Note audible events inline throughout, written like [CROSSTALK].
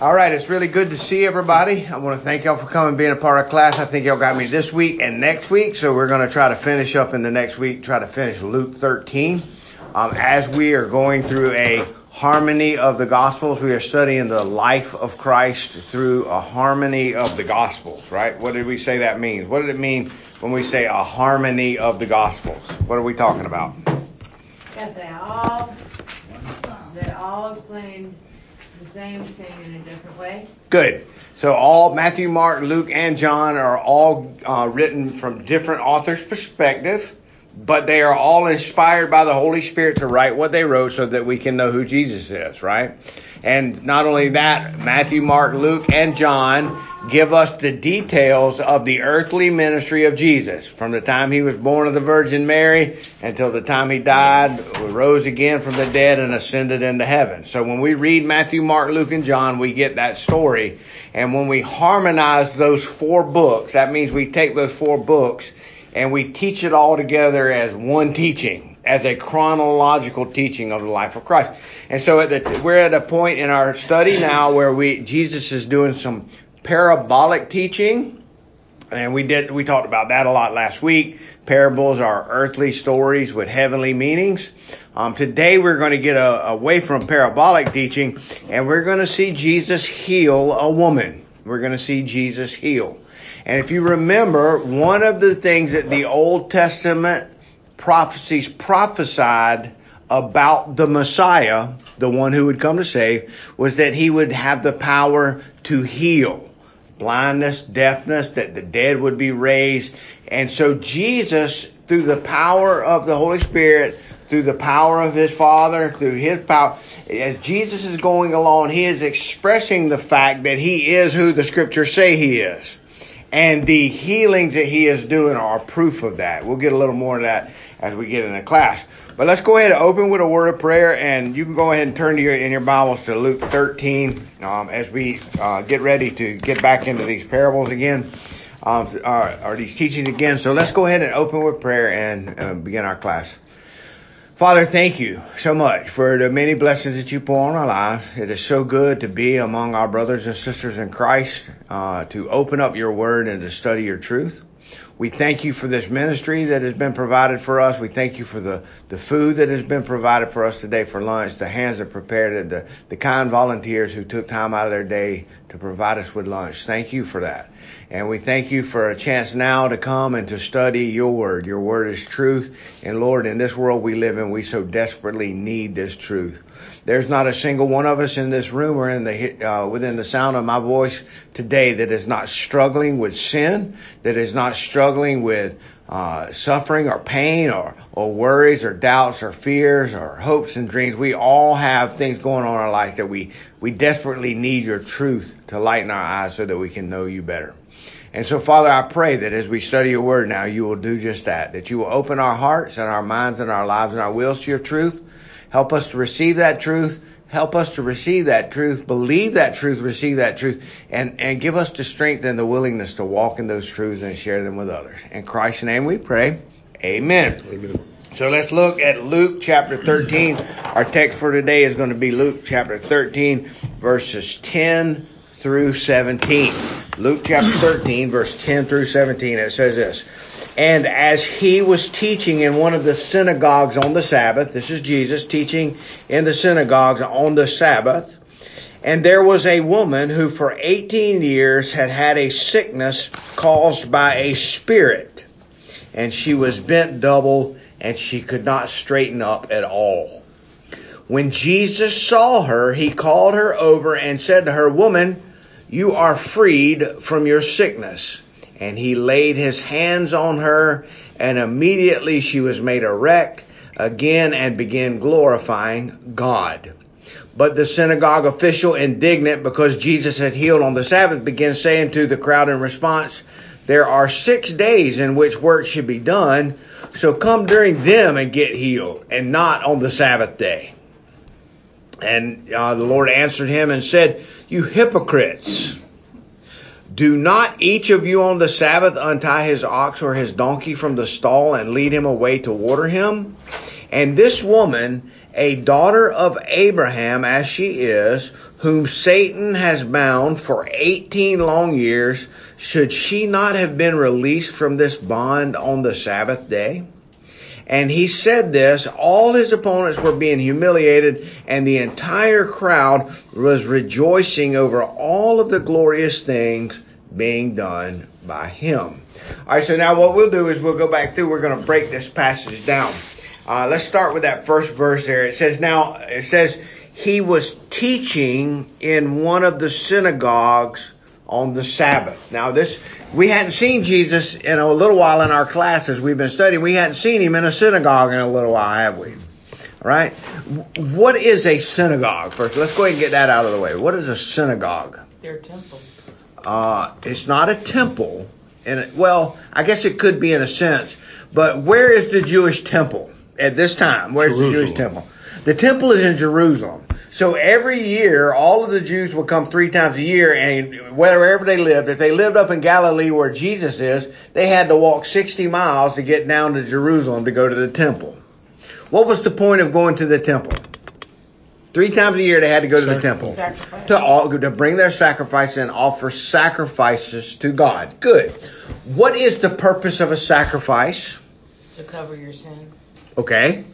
All right, it's really good to see everybody. I want to thank y'all for coming being a part of class. I think y'all got me this week and next week, so we're going to try to finish up in the next week, try to finish Luke 13. Um, as we are going through a harmony of the Gospels, we are studying the life of Christ through a harmony of the Gospels, right? What did we say that means? What did it mean when we say a harmony of the Gospels? What are we talking about? That they all, they all explain same thing in a different way. Good. So all Matthew, Mark, Luke, and John are all uh, written from different authors' perspective, but they are all inspired by the Holy Spirit to write what they wrote so that we can know who Jesus is, right? And not only that, Matthew, Mark, Luke, and John give us the details of the earthly ministry of Jesus from the time he was born of the Virgin Mary until the time he died, rose again from the dead, and ascended into heaven. So when we read Matthew, Mark, Luke, and John, we get that story. And when we harmonize those four books, that means we take those four books and we teach it all together as one teaching, as a chronological teaching of the life of Christ. And so at the, we're at a point in our study now where we Jesus is doing some parabolic teaching. And we did, we talked about that a lot last week. Parables are earthly stories with heavenly meanings. Um, today we're going to get a, away from parabolic teaching and we're going to see Jesus heal a woman. We're going to see Jesus heal. And if you remember, one of the things that the Old Testament prophecies prophesied about the Messiah, the one who would come to save, was that he would have the power to heal blindness, deafness, that the dead would be raised. And so Jesus, through the power of the Holy Spirit, through the power of his Father, through his power, as Jesus is going along, he is expressing the fact that he is who the scriptures say he is. And the healings that he is doing are proof of that. We'll get a little more of that as we get in the class. But let's go ahead and open with a word of prayer, and you can go ahead and turn to your, in your Bibles to Luke 13 um, as we uh, get ready to get back into these parables again, um, or, or, these teachings again. So let's go ahead and open with prayer and uh, begin our class. Father, thank you so much for the many blessings that you pour on our lives. It is so good to be among our brothers and sisters in Christ, uh, to open up your word and to study your truth. We thank you for this ministry that has been provided for us. We thank you for the, the food that has been provided for us today for lunch, the hands that prepared it, the, the kind volunteers who took time out of their day to provide us with lunch. Thank you for that. And we thank you for a chance now to come and to study your word. Your word is truth. And Lord, in this world we live in, we so desperately need this truth. There's not a single one of us in this room or in the uh, within the sound of my voice today that is not struggling with sin, that is not struggling with uh, suffering or pain or, or worries or doubts or fears or hopes and dreams. We all have things going on in our life that we, we desperately need your truth to lighten our eyes so that we can know you better. And so, Father, I pray that as we study your word now, you will do just that, that you will open our hearts and our minds and our lives and our wills to your truth, Help us to receive that truth. Help us to receive that truth, believe that truth, receive that truth, and, and give us the strength and the willingness to walk in those truths and share them with others. In Christ's name we pray. Amen. Amen. So let's look at Luke chapter 13. Our text for today is going to be Luke chapter 13, verses 10 through 17. Luke chapter 13, verse 10 through 17. It says this. And as he was teaching in one of the synagogues on the Sabbath, this is Jesus teaching in the synagogues on the Sabbath, and there was a woman who for 18 years had had a sickness caused by a spirit, and she was bent double and she could not straighten up at all. When Jesus saw her, he called her over and said to her, Woman, you are freed from your sickness and he laid his hands on her, and immediately she was made erect again and began glorifying God. But the synagogue official, indignant because Jesus had healed on the Sabbath, began saying to the crowd in response, There are six days in which work should be done, so come during them and get healed, and not on the Sabbath day. And uh, the Lord answered him and said, You hypocrites! Do not each of you on the Sabbath untie his ox or his donkey from the stall and lead him away to water him? And this woman, a daughter of Abraham as she is, whom Satan has bound for 18 long years, should she not have been released from this bond on the Sabbath day? And he said this, all his opponents were being humiliated and the entire crowd was rejoicing over all of the glorious things being done by him. Alright, so now what we'll do is we'll go back through, we're going to break this passage down. Uh, let's start with that first verse there. It says now, it says, he was teaching in one of the synagogues on the Sabbath. Now this, we hadn't seen Jesus in a little while in our classes we've been studying. We hadn't seen him in a synagogue in a little while, have we? All right? What is a synagogue? First, let's go ahead and get that out of the way. What is a synagogue? Their temple. Uh, it's not a temple. And well, I guess it could be in a sense. But where is the Jewish temple at this time? Where's the Jewish temple? The temple is in Jerusalem. So every year, all of the Jews would come three times a year, and wherever they lived, if they lived up in Galilee where Jesus is, they had to walk 60 miles to get down to Jerusalem to go to the temple. What was the point of going to the temple? Three times a year they had to go to the temple Sacrifice. to all, to bring their sacrifice and offer sacrifices to God. Good. What is the purpose of a sacrifice? To cover your sin. Okay.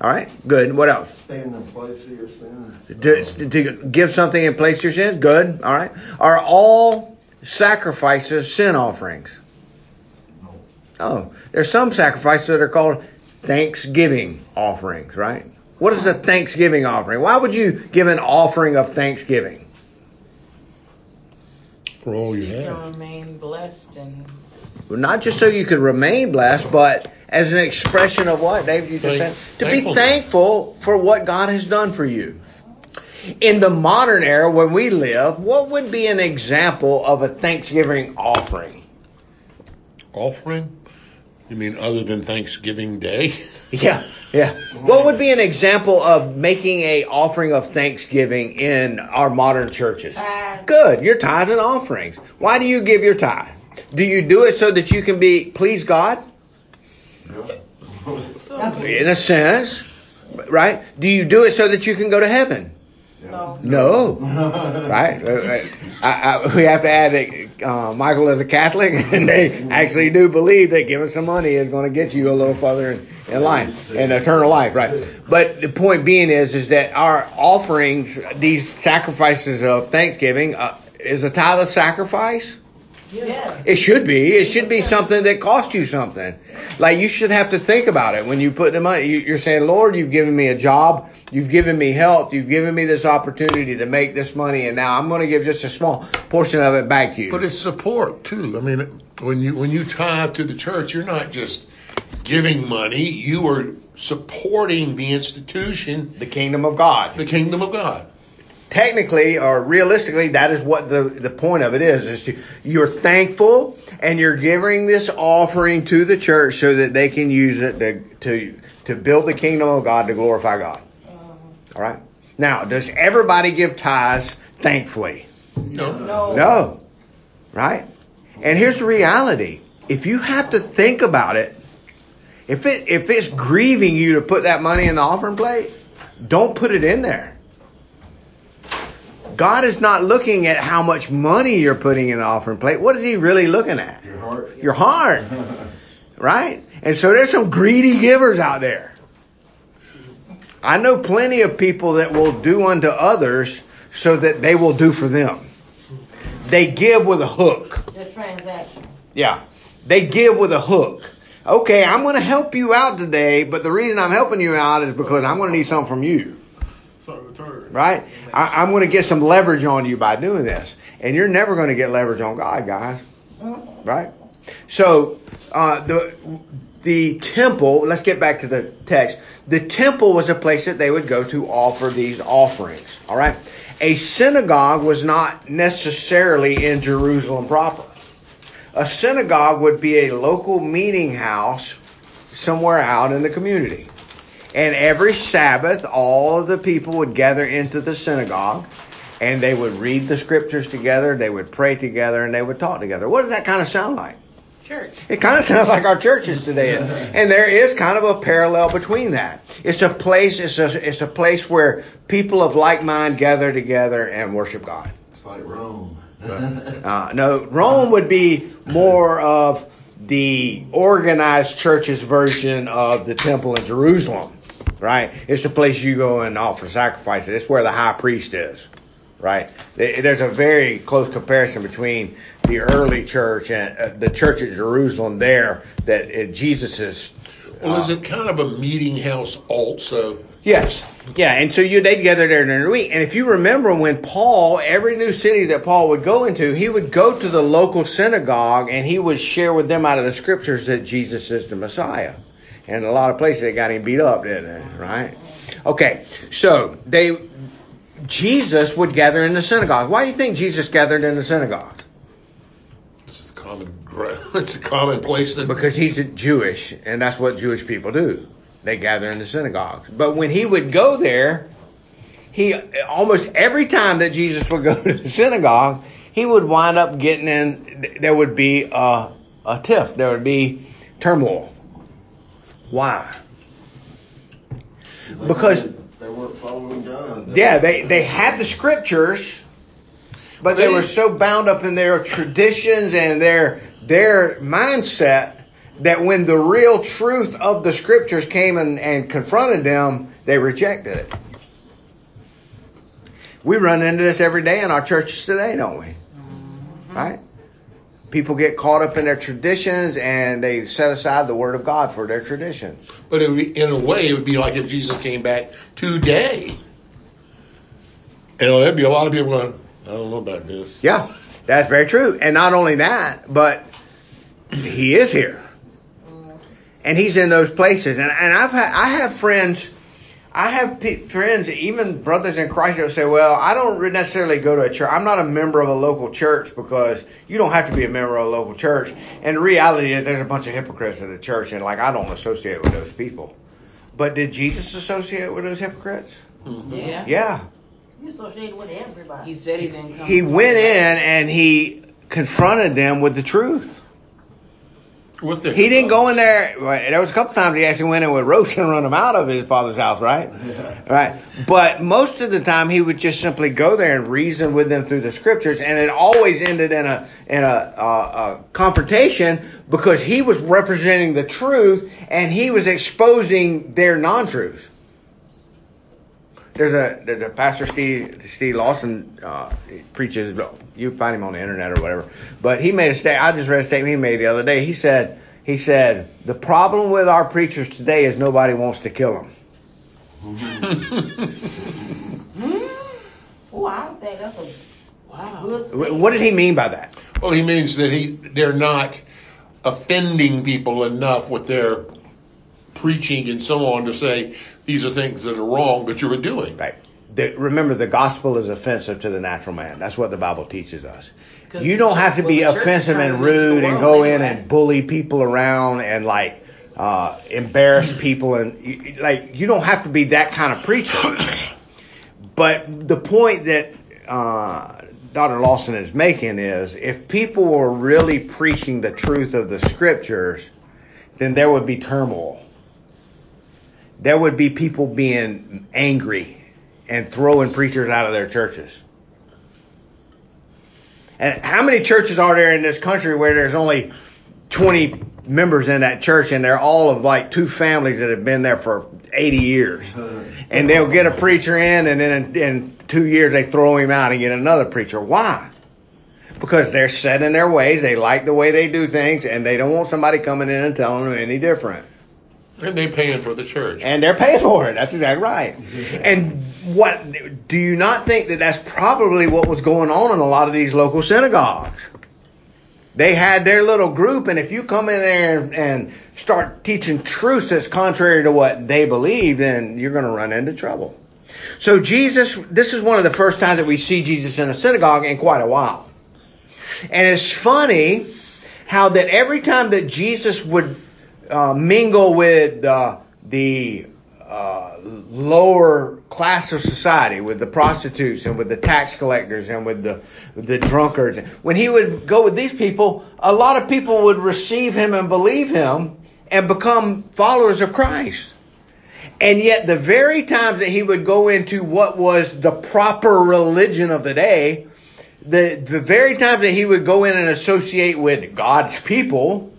All right. Good. What else? Stand in place of your sin. To, to give something in place of your sins. Good. All right. Are all sacrifices sin offerings? No. Oh, there's some sacrifices that are called thanksgiving offerings, right? What is a thanksgiving offering? Why would you give an offering of thanksgiving? For all you you can have. remain blessed and Well, not just so you could remain blessed, but as an expression of what, Dave? You just Thank- said to be thankful for what God has done for you. In the modern era, when we live, what would be an example of a Thanksgiving offering? Offering? You mean other than Thanksgiving Day? [LAUGHS] [LAUGHS] Yeah, yeah. What would be an example of making a offering of thanksgiving in our modern churches? Good. Your tithes and offerings. Why do you give your tithe? Do you do it so that you can be please God? In a sense, right? Do you do it so that you can go to heaven? no. No, [LAUGHS] right? Uh, uh, I, I, we have to add that uh, Michael is a Catholic, [LAUGHS] and they actually do believe that giving some money is going to get you a little further in, in life, in eternal life, right? But the point being is, is that our offerings, these sacrifices of Thanksgiving, uh, is a tithe a sacrifice? Yes. It should be. It should be something that costs you something. Like you should have to think about it when you put the money. You- You're saying, Lord, you've given me a job, you've given me help, you've given me this opportunity to make this money, and now I'm going to give just a small portion of it back to you. But it's support too. I mean, when you when you tithe to the church, you're not just giving money. You are supporting the institution, the kingdom of God. the kingdom of God. Technically or realistically, that is what the, the point of it is. Is to, you're thankful and you're giving this offering to the church so that they can use it to to to build the kingdom of God to glorify God. All right. Now, does everybody give tithes thankfully? No. No. No. Right? And here's the reality. If you have to think about it, if it if it's grieving you to put that money in the offering plate, don't put it in there. God is not looking at how much money you're putting in the offering plate. What is he really looking at? Your heart. Your heart. [LAUGHS] Right? And so there's some greedy givers out there. I know plenty of people that will do unto others so that they will do for them. They give with a hook. The transaction. Yeah. They give with a hook. Okay, I'm going to help you out today, but the reason I'm helping you out is because I'm going to need something from you. Right? I, I'm going to get some leverage on you by doing this. And you're never going to get leverage on God, guys. Right? So, uh, the, the temple, let's get back to the text. The temple was a place that they would go to offer these offerings. All right? A synagogue was not necessarily in Jerusalem proper. A synagogue would be a local meeting house somewhere out in the community. And every Sabbath, all of the people would gather into the synagogue and they would read the scriptures together, they would pray together, and they would talk together. What does that kind of sound like? church. It kind of sounds like our churches today, and, and there is kind of a parallel between that. It's a place. It's a it's a place where people of like mind gather together and worship God. It's like Rome. Uh, no, Rome would be more of the organized church's version of the temple in Jerusalem, right? It's the place you go and offer sacrifices. It's where the high priest is, right? There's a very close comparison between the early church and uh, the church at Jerusalem there that uh, Jesus is. Well, is uh, it kind of a meeting house also? Yes. Yeah, and so you they gather there during the week. And if you remember when Paul, every new city that Paul would go into, he would go to the local synagogue and he would share with them out of the scriptures that Jesus is the Messiah. And a lot of places they got him beat up, didn't they? Right? Okay, so they Jesus would gather in the synagogue. Why do you think Jesus gathered in the synagogue? It's a common. [LAUGHS] It's a common place that Because he's Jewish, and that's what Jewish people do. They gather in the synagogues. But when he would go there, he almost every time that Jesus would go [LAUGHS] to the synagogue, he would wind up getting in. There would be a, a tiff. There would be turmoil. Why? Because- they weren't following God. Yeah, they they had the scriptures, but they were so bound up in their traditions and their their mindset that when the real truth of the scriptures came and, and confronted them, they rejected it. We run into this every day in our churches today, don't we? Mm-hmm. Right? People get caught up in their traditions and they set aside the word of God for their traditions. But it would be, in a way, it would be like if Jesus came back today. You know, there'd be a lot of people going, I don't know about this. Yeah, that's very true. And not only that, but he is here, and he's in those places. And and I've had, I have friends, I have pe- friends, even brothers in Christ, that will say, "Well, I don't necessarily go to a church. I'm not a member of a local church because you don't have to be a member of a local church." And the reality is, there's a bunch of hypocrites at the church, and like I don't associate with those people. But did Jesus associate with those hypocrites? Mm-hmm. Yeah. Yeah. You associated with everybody. He said he didn't come. He went in and he confronted them with the truth. With the, He didn't go in there. well, There was a couple times he actually went in with ropes and run them out of his father's house, right? [LAUGHS] Right. But most of the time he would just simply go there and reason with them through the scriptures, and it always ended in a in a, uh, a confrontation because he was representing the truth and he was exposing their non-truths. There's a there's a pastor Steve Steve Lawson uh, preaches. You find him on the internet or whatever. But he made a statement. I just read a statement he made the other day. He said he said the problem with our preachers today is nobody wants to kill them. [LAUGHS] Oh, I don't think that's a Wow. good Wh- statement. What did he mean by that? well, he means that he they're not offending people enough with their preaching and so on to say these are things that are wrong that you are doing. Right. The, remember, the gospel is offensive to the natural man. That's what the Bible teaches us. You don't have to church- be well, offensive and rude and world go in and bully people around and like uh, embarrass people and you- like you don't have to be that kind of preacher. [COUGHS] But the point that uh, Dr. Lawson is making is if people were really preaching the truth of the scriptures, then there would be turmoil. There would be people being angry and throwing preachers out of their churches. And how many churches are there in this country where there's only 20 members in that church and they're all of like two families that have been there for 80 years? And they'll get a preacher in and then in, in two years they throw him out and get another preacher. Why? Because they're set in their ways. They like the way they do things and they don't want somebody coming in and telling them any different. And they're paying for the church. And they're paying for it. That's exactly right. And what do you not think that that's probably what was going on in a lot of these local synagogues? They had their little group, and if you come in there and start teaching truths that's contrary to what they believe, then you're going to run into trouble. So Jesus, this is one of the first times that we see Jesus in a synagogue in quite a while. And it's funny how that every time that Jesus would uh, mingle with uh, the uh, lower class of society, with the prostitutes and with the tax collectors and with the the drunkards. When he would go with these people, a lot of people would receive him and believe him and become followers of Christ. And yet, the very times that he would go into what was the proper religion of the day, the, the very times that he would go in and associate with God's people,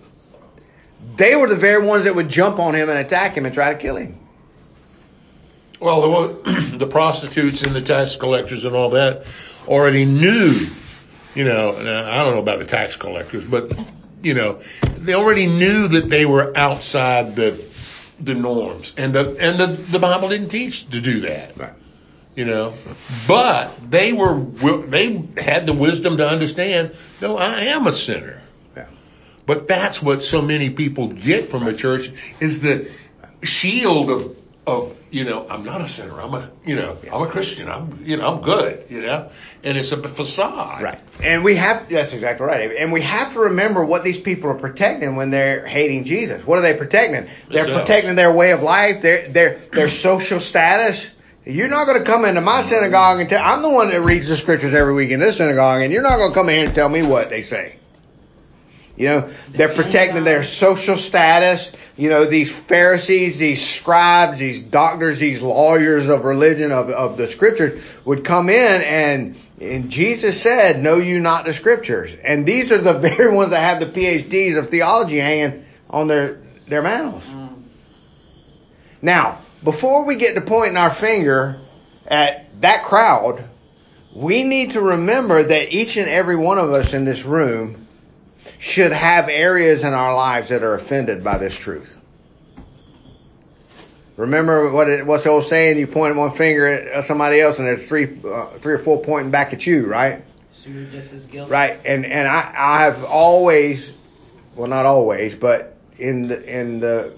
they were the very ones that would jump on him and attack him and try to kill him. Well, the, [CLEARS THROAT] the prostitutes and the tax collectors and all that already knew, you know, uh, I don't know about the tax collectors, but, you know, they already knew that they were outside the the norms, and the and the, the Bible didn't teach to do that. Right. You know, but they were they had the wisdom to understand. No, I am a sinner. But that's what so many people get from a church is the shield of of you know I'm not a sinner. I'm a you know I'm a Christian. I'm you know I'm good. You know, and it's a facade. Right. And we have, that's exactly right. And we have to remember what these people are protecting when they're hating Jesus. What are they protecting? They're Themselves. protecting their way of life, their, their, their social status. You're not going to come into my synagogue and tell, I'm the one that reads the scriptures every week in this synagogue, and you're not going to come in here and tell me what they say. You know, they're protecting their social status. You know, these Pharisees, these scribes, these doctors, these lawyers of religion, of, of the scriptures would come in and, and Jesus said, know you not the scriptures. And these are the [LAUGHS] very ones that have the PhDs of theology hanging on their, their mantles. Mm. Now, before we get to pointing our finger at that crowd, we need to remember that each and every one of us in this room should have areas in our lives that are offended by this truth. Remember what it, what's the old saying? You point one finger at somebody else, and there's three, uh, three or four pointing back at you, right? So you're just as guilty. Right. And and I I have always, well, not always, but in the in the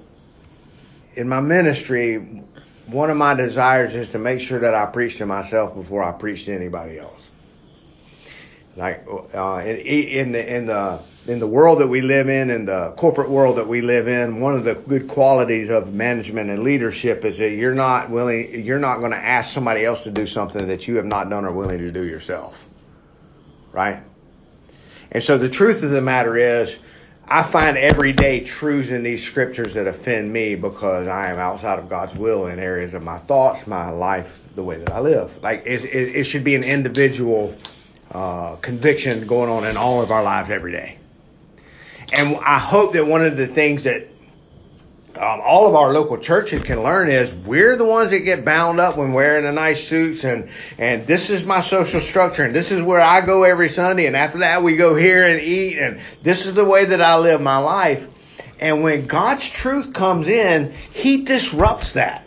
in my ministry, one of my desires is to make sure that I preach to myself before I preach to anybody else. Like uh, in, in the in the in the world that we live in, in the corporate world that we live in, one of the good qualities of management and leadership is that you're not willing, you're not going to ask somebody else to do something that you have not done or willing to do yourself. Right? And so the truth of the matter is, I find everyday truths in these scriptures that offend me because I am outside of God's will in areas of my thoughts, my life, the way that I live. Like it, it, it should be an individual uh, conviction going on in all of our lives every day. And I hope that one of the things that um, all of our local churches can learn is we're the ones that get bound up when wearing the nice suits and and this is my social structure and this is where I go every Sunday and after that we go here and eat and this is the way that I live my life. And when God's truth comes in, He disrupts that.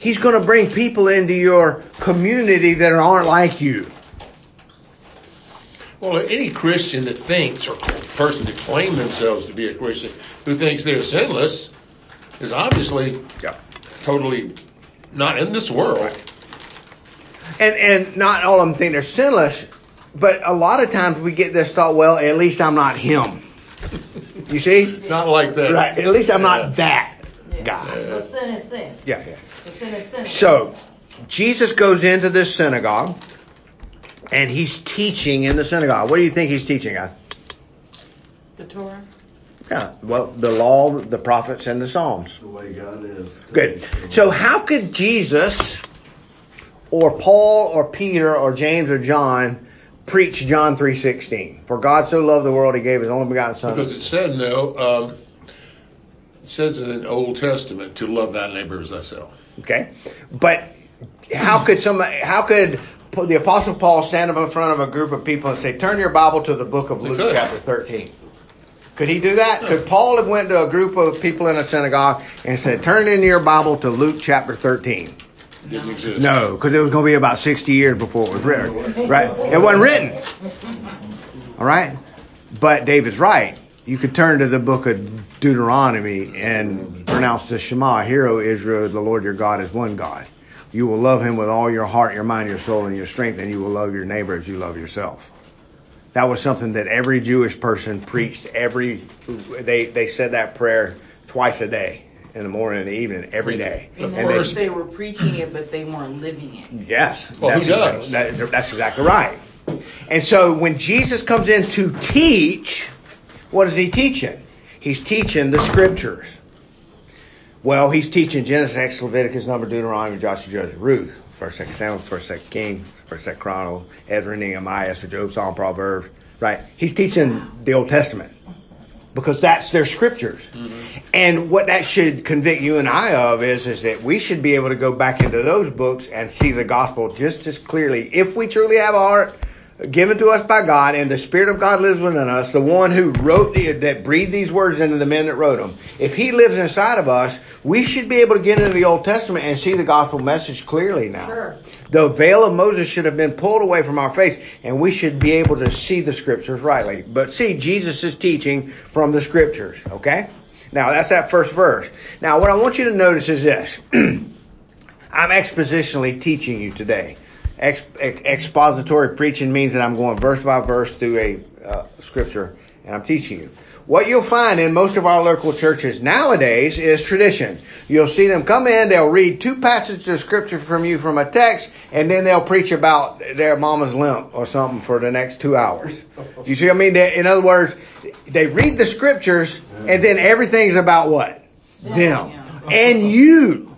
He's going to bring people into your community that aren't like you. Well, any Christian that thinks, or person to claim themselves to be a Christian, who thinks they're sinless, is obviously Yeah. totally not in this world. And and not all of them think they're sinless, but a lot of times we get this thought, well, at least I'm not him. You see? [LAUGHS] Not like that. Right. At least I'm Yeah. not that Yeah. guy. But sin is sin. Yeah, yeah. But sin is sin. So Jesus goes into this synagogue and he's teaching in the synagogue. What do you think he's teaching? guys? The Torah. Yeah, well, the law, the prophets, and the Psalms. The way God is. Good. So how could Jesus or Paul or Peter or James or John preach John 3:16? For God so loved the world he gave his only begotten son. Because it said, no, um, it says in the Old Testament to love thy neighbor as thyself. Okay. But how could somebody how could the apostle Paul stand up in front of a group of people and say, "Turn your Bible to the book of Luke chapter 13"? Could he do that? Could Paul have went to a group of people in a synagogue and said, "Turn in your Bible to Luke chapter 13"? Didn't exist. No, because it was going to be about 60 years before it was written. Right? It wasn't written. All right? But David's right. You could turn to the book of Deuteronomy and pronounce the Shema. Hear, O Israel, the Lord your God is one God. You will love him with all your heart, your mind, your soul, and your strength, and you will love your neighbor as you love yourself. That was something that every Jewish person preached every, they, they said that prayer twice a day. in the morning and the evening every day. The And And first- they were preaching it, but they weren't living it. Yes. Well, that's who does? That- that's exactly right. And so when Jesus comes in to teach, what is he teaching? He's teaching the scriptures. Well, he's teaching Genesis, Exodus, Leviticus, Number, Deuteronomy, Joshua, Judges, Ruth, First, Second Samuel, First, Second King, First, Second Chronicles, Ezra, Nehemiah, Esther, Job, Psalm, Proverbs. Right? He's teaching the Old Testament because that's their scriptures. Mm-hmm. And what that should convict you and I of is, is that we should be able to go back into those books and see the gospel just as clearly. If we truly have a heart given to us by God and the Spirit of God lives within us, the one who wrote the, that breathed these words into the men that wrote them, if he lives inside of us, we should be able to get into the Old Testament and see the gospel message clearly now. Sure. The veil of Moses should have been pulled away from our face, and we should be able to see the scriptures rightly. But see, Jesus is teaching from the scriptures, okay? Now, that's that first verse. Now, what I want you to notice is this. [CLEARS THROAT] I'm expositionally teaching you today. Ex- ex- expository preaching means that I'm going verse by verse through a uh, scripture and I'm teaching you. What you'll find in most of our local churches nowadays is tradition. You'll see them come in, they'll read two passages of scripture from you from a text, and then they'll preach about their mama's limp or something for the next two hours. You see what I mean? In other words, they read the scriptures, and then everything's about what? Them. And you.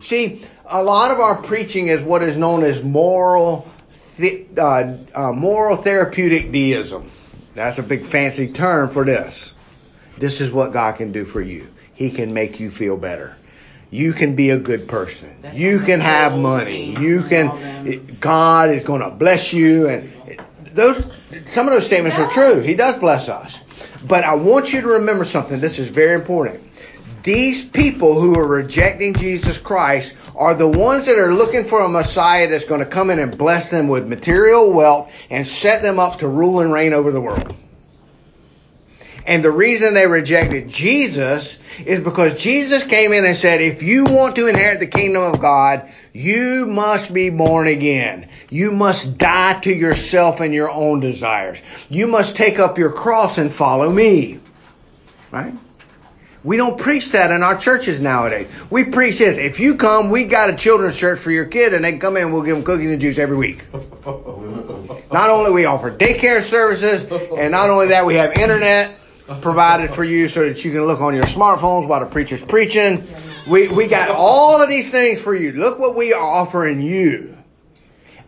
See, a lot of our preaching is what is known as moral, uh, uh, moral therapeutic deism. That's a big fancy term for this. This is what God can do for you. He can make you feel better. You can be a good person. That's you can have money. You can. God is going to bless you, and those. Some of those statements are true. He does bless us, but I want you to remember something. This is very important. These people who are rejecting Jesus Christ are the ones that are looking for a Messiah that's going to come in and bless them with material wealth and set them up to rule and reign over the world. And the reason they rejected Jesus is because Jesus came in and said, if you want to inherit the kingdom of God, you must be born again. You must die to yourself and your own desires. You must take up your cross and follow me. Right? We don't preach that in our churches nowadays. We preach this. If you come, we got a children's church for your kid and they come in, we'll give them cookies and juice every week. [LAUGHS] Not only we offer daycare services, and not only that, we have internet provided for you so that you can look on your smartphones while the preacher's preaching. We, we got all of these things for you. Look what we are offering you.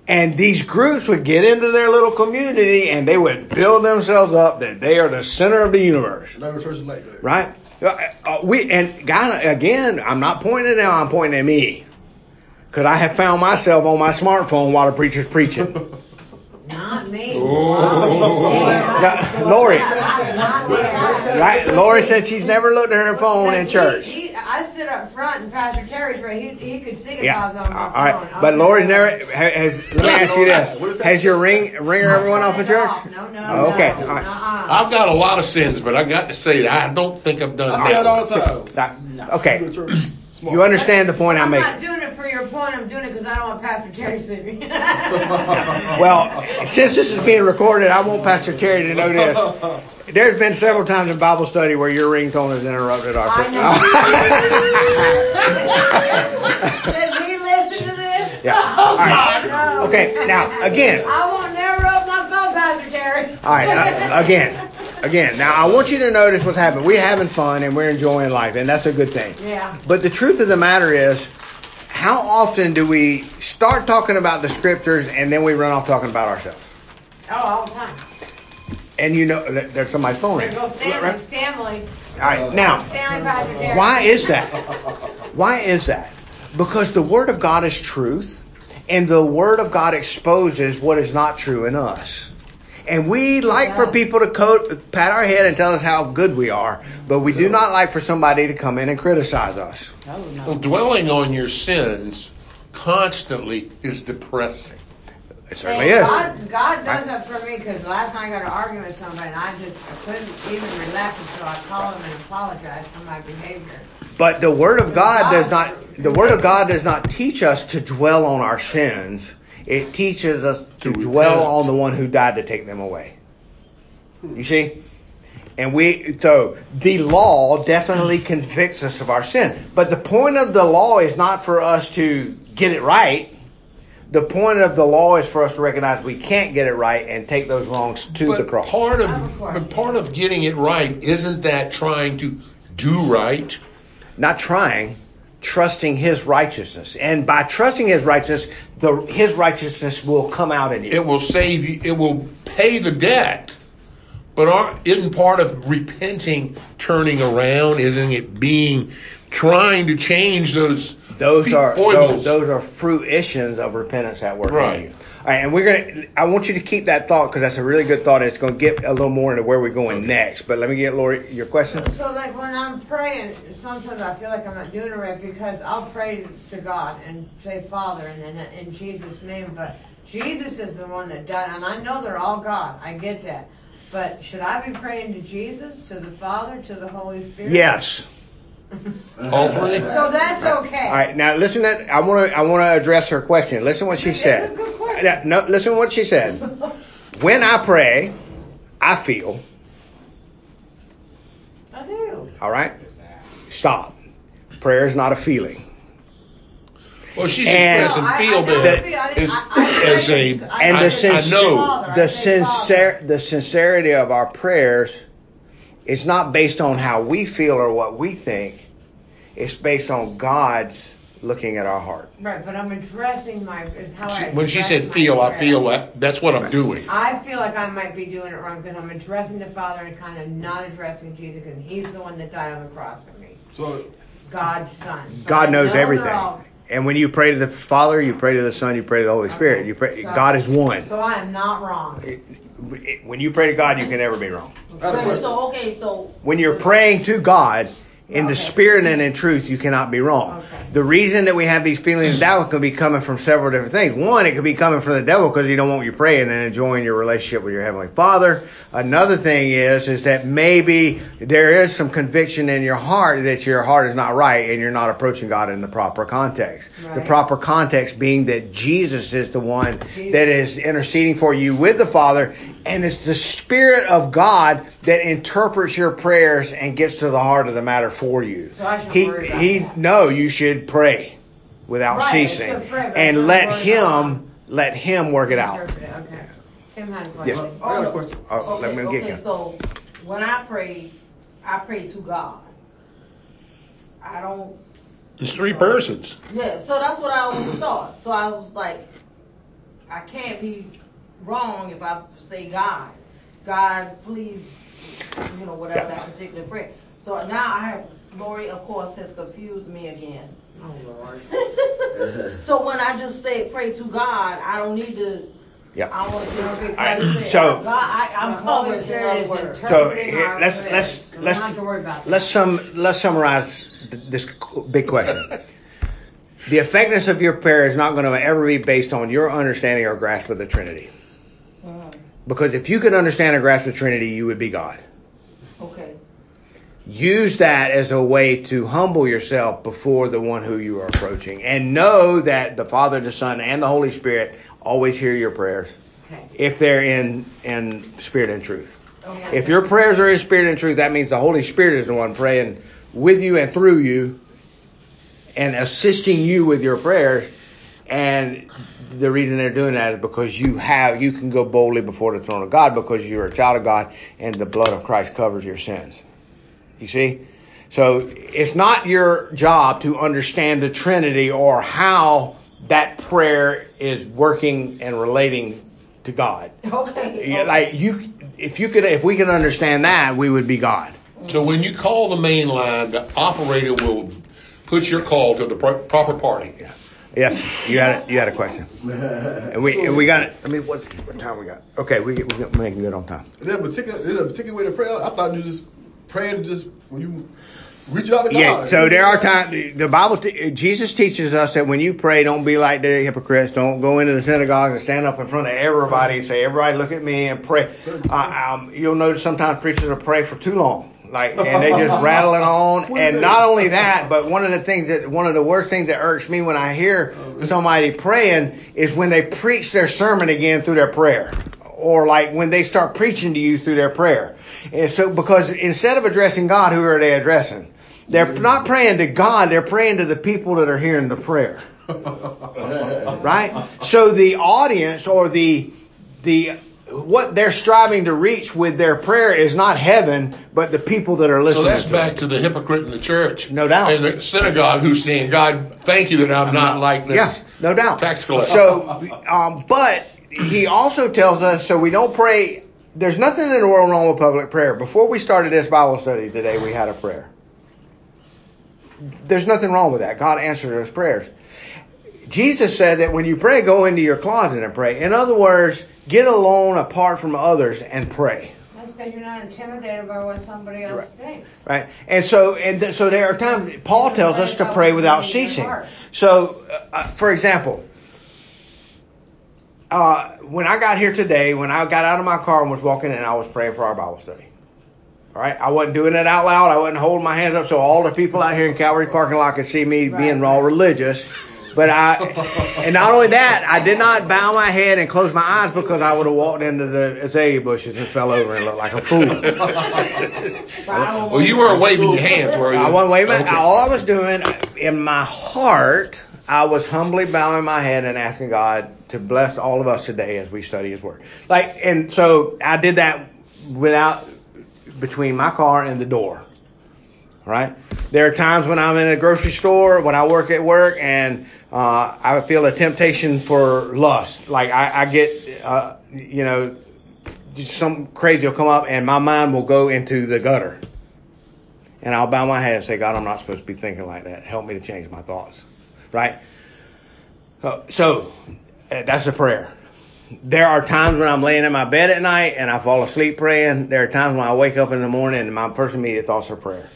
And these groups would get into their little community and they would build themselves up that they are the center of the universe. Never like that. Right? Uh, uh, we and God again. I'm not pointing at them. I'm pointing at me, because I have found myself on my smartphone while the preacher's preaching. [LAUGHS] Not me. Now, Lori, Not there. right? Lori said she's never looked at her phone in He- church. He- I stood up front in Pastor Terry's where he, he could see if Yeah. I was on my All phone. right. But Okay. Lori's never has. Let me ask you this: Has your ring ringer ever went off in church? No, no, Okay, no. all right. Uh-uh. I've got a lot of sins, but I got to say that I don't think I've done I say it all that. the time. [LAUGHS] That- Okay. Go to church. Smart. You understand the point I'm I'm not doing it for your point. I'm doing it because I don't want Pastor Terry to see me. [LAUGHS] Well, since this is being recorded, I want Pastor Terry to know this. There's been several times in Bible study where your ringtone has interrupted our. I know. [LAUGHS] Did he listen to this? Yeah. All right. No. Okay, now, again. I won't never open my phone, Pastor Terry. All right, uh, again, again. Now I want you to notice what's happening. We're having fun and we're enjoying life, and that's a good thing. Yeah. But the truth of the matter is, how often do we start talking about the scriptures and then we run off talking about ourselves? Oh, all the time. And you know, there- there's somebody's phone There goes Stanley. Stanley. All right, now, Stanley, why is that? Why is that? Because the Word of God is truth, and the Word of God exposes what is not true in us. And we like for people to coat, pat our head and tell us how good we are, but we do not like for somebody to come in and criticize us. Oh, Well, dwelling on your sins constantly is depressing. It certainly Hey, is. God, God does that for me because last night I got an argument with somebody and I just I couldn't even relax until I called him and apologized for my behavior. But the Word of God does not, the Word of God does not teach us to dwell on our sins. It teaches us to To dwell on the one who died to take them away. Hmm. You see? And we, so the law definitely convicts us of our sin. But the point of the law is not for us to get it right. The point of the law is for us to recognize we can't get it right and take those wrongs to but the cross. part of I have a question. but part of getting it right isn't that trying to do right. Not trying, trusting His righteousness. And by trusting His righteousness, the, His righteousness will come out in you. It will save you. It will pay the debt. But aren't, isn't part of repenting turning around? Isn't it being trying to change those Those are those, those are fruitions of repentance at work Right. in you. All right, and we're gonna. I want you to keep that thought because that's a really good thought. It's gonna get a little more into where we're going Okay. next. But let me get Lori your question. So like when I'm praying, sometimes I feel like I'm not doing it right because I'll pray to God and say Father and then in Jesus' name, but Jesus is the one that done, and I know they're all God. I get that. But should I be praying to Jesus, to the Father, to the Holy Spirit? Yes. Mm-hmm. All three? So that's okay. All right. Now listen. That I want to. I want to address her question. Listen what she It's a said. good question. Yeah, No, listen what she said. [LAUGHS] When I pray, I feel. I do. All right. Stop. Prayer is not a feeling. Well, she's And- expressing No, I- I feel don't there as, I- I- as a. I- And I- the I sincer- I the sincere the sincerity of our prayers is not based on how we feel or what we think. It's based on God's looking at our heart. Right, but I'm addressing my, is how I When she said my feel, I feel that that's what I'm doing. I feel like I might be doing it wrong because I'm addressing the Father and kind of not addressing Jesus because He's the one that died on the cross for me, So, God's Son. But God knows know they're everything. All- And when you pray to the Father, you pray to the Son, you pray to the Holy Spirit. You pray. So- God is one. So I am not wrong. When you pray to God, you can never be wrong. I had a Wait, question. so, okay, so. When you're praying to God in the spirit and in truth, you cannot be wrong. Okay. The reason that we have these feelings of doubt can be coming from several different things. One, it could be coming from the devil because you don't want you praying and enjoying your relationship with your heavenly Father. Another thing is, is that maybe there is some conviction in your heart that your heart is not right and you're not approaching God in the proper context. The proper context being that Jesus is the one Jesus. that is interceding for you with the Father, and it's the Spirit of God that interprets your prayers and gets to the heart of the matter for you. So I shouldn't he, worry about he, that. no, you should pray without Right, ceasing, pray, and let Him, about let Him work it out. Interpret it, Okay. Tim had a Yeah. question. I got a question. Oh, oh let Okay, me get okay, you. so when I pray, I pray to God. I don't, It's three persons. yeah, so that's what I always thought. So I was like, I can't be wrong if I say God. God, please, you know, whatever Yeah. that particular prayer. So now I have, Lori, of course, has confused me again. Oh, Lord. [LAUGHS] [LAUGHS] so when I just say pray to God, I don't need to. Yeah. I want to Okay, be right, so- God, I, I'm Holy covered in Spirit other is words. So here, let's let's let's have to worry about that. let's sum let's summarize th- this big question. the effectiveness of your prayer is not going to ever be based on your understanding or grasp of the Trinity. Mhm. Because if you could understand or grasp the Trinity, you would be God. Okay. Use that as a way to humble yourself before the one who you are approaching, and know that the Father, the Son, and the Holy Spirit always hear your prayers Okay. if they're in in spirit and truth. Okay. If your prayers are in spirit and truth, that means the Holy Spirit is the one praying with you and through you and assisting you with your prayers. And the reason they're doing that is because you have, you can go boldly before the throne of God because you're a child of God and the blood of Christ covers your sins. You see? So it's not your job to understand the Trinity or how that prayer is working and relating to God. [LAUGHS] Okay. Like you, if you could, if we could understand that, we would be God. So when you call the main line, the operator will put your call to the proper party. Yeah. Yes, you had a, you had a question, and we and we got it. I mean, what's what time we got? Okay, we we are making good on time. Is there a particular, is there a particular way to pray? I thought you just praying just when you reach out to God. Yeah. So there are times the Bible, t- Jesus teaches us that when you pray, don't be like the hypocrites. Don't go into the synagogue and stand up in front of everybody and say, "Everybody, look at me and pray." Uh, um, you'll notice sometimes preachers will pray for too long. Like, and they just [LAUGHS] rattling on. And not only that, but one of the things that, one of the worst things that irks me when I hear somebody praying is when they preach their sermon again through their prayer. Or like when they start preaching to you through their prayer. And so, because instead of addressing God, who are they addressing? They're not praying to God, they're praying to the people that are hearing the prayer. [LAUGHS] Right? So the audience or the, the, what they're striving to reach with their prayer is not heaven, but the people that are listening. So listening. that's to back it. to the hypocrite in the church. No doubt. And the synagogue who's saying, God, thank you that I'm, not, like this." Yeah, this no doubt. tax collector. So, um, but he also tells us so we don't pray. There's nothing in the world wrong with public prayer. Before we started this Bible study today, we had a prayer. There's nothing wrong with that. God answered those prayers. Jesus said that when you pray, go into your closet and pray. In other words, get alone apart from others and pray. That's because you're not intimidated by what somebody else Right. thinks. Right, and so and th- so there are times Paul tells us to pray without ceasing. So, uh, for example, uh, when I got here today, when I got out of my car and was walking in, I was praying for our Bible study. All right, I wasn't doing it out loud. I wasn't holding my hands up so all the people out here in Calvary's parking lot could see me Right, being all religious. But I, and not only that, I did not bow my head and close my eyes because I would have walked into the azalea bushes and fell over and looked like a fool. [LAUGHS] well, you weren't waving your hands, were you? I wasn't waving. Okay. All I was doing in my heart, I was humbly bowing my head and asking God to bless all of us today as we study His Word. Like, and so I did that without between my car and the door. Right? There are times when I'm in a grocery store, when I work at work, and uh, I feel a temptation for lust. Like I, I get, uh, you know, some crazy will come up, and my mind will go into the gutter and I'll bow my head and say, God, I'm not supposed to be thinking like that. Help me to change my thoughts. Right? So, Uh, that's a prayer. There are times when I'm laying in my bed at night and I fall asleep praying. There are times when I wake up in the morning and my first immediate thoughts are prayer.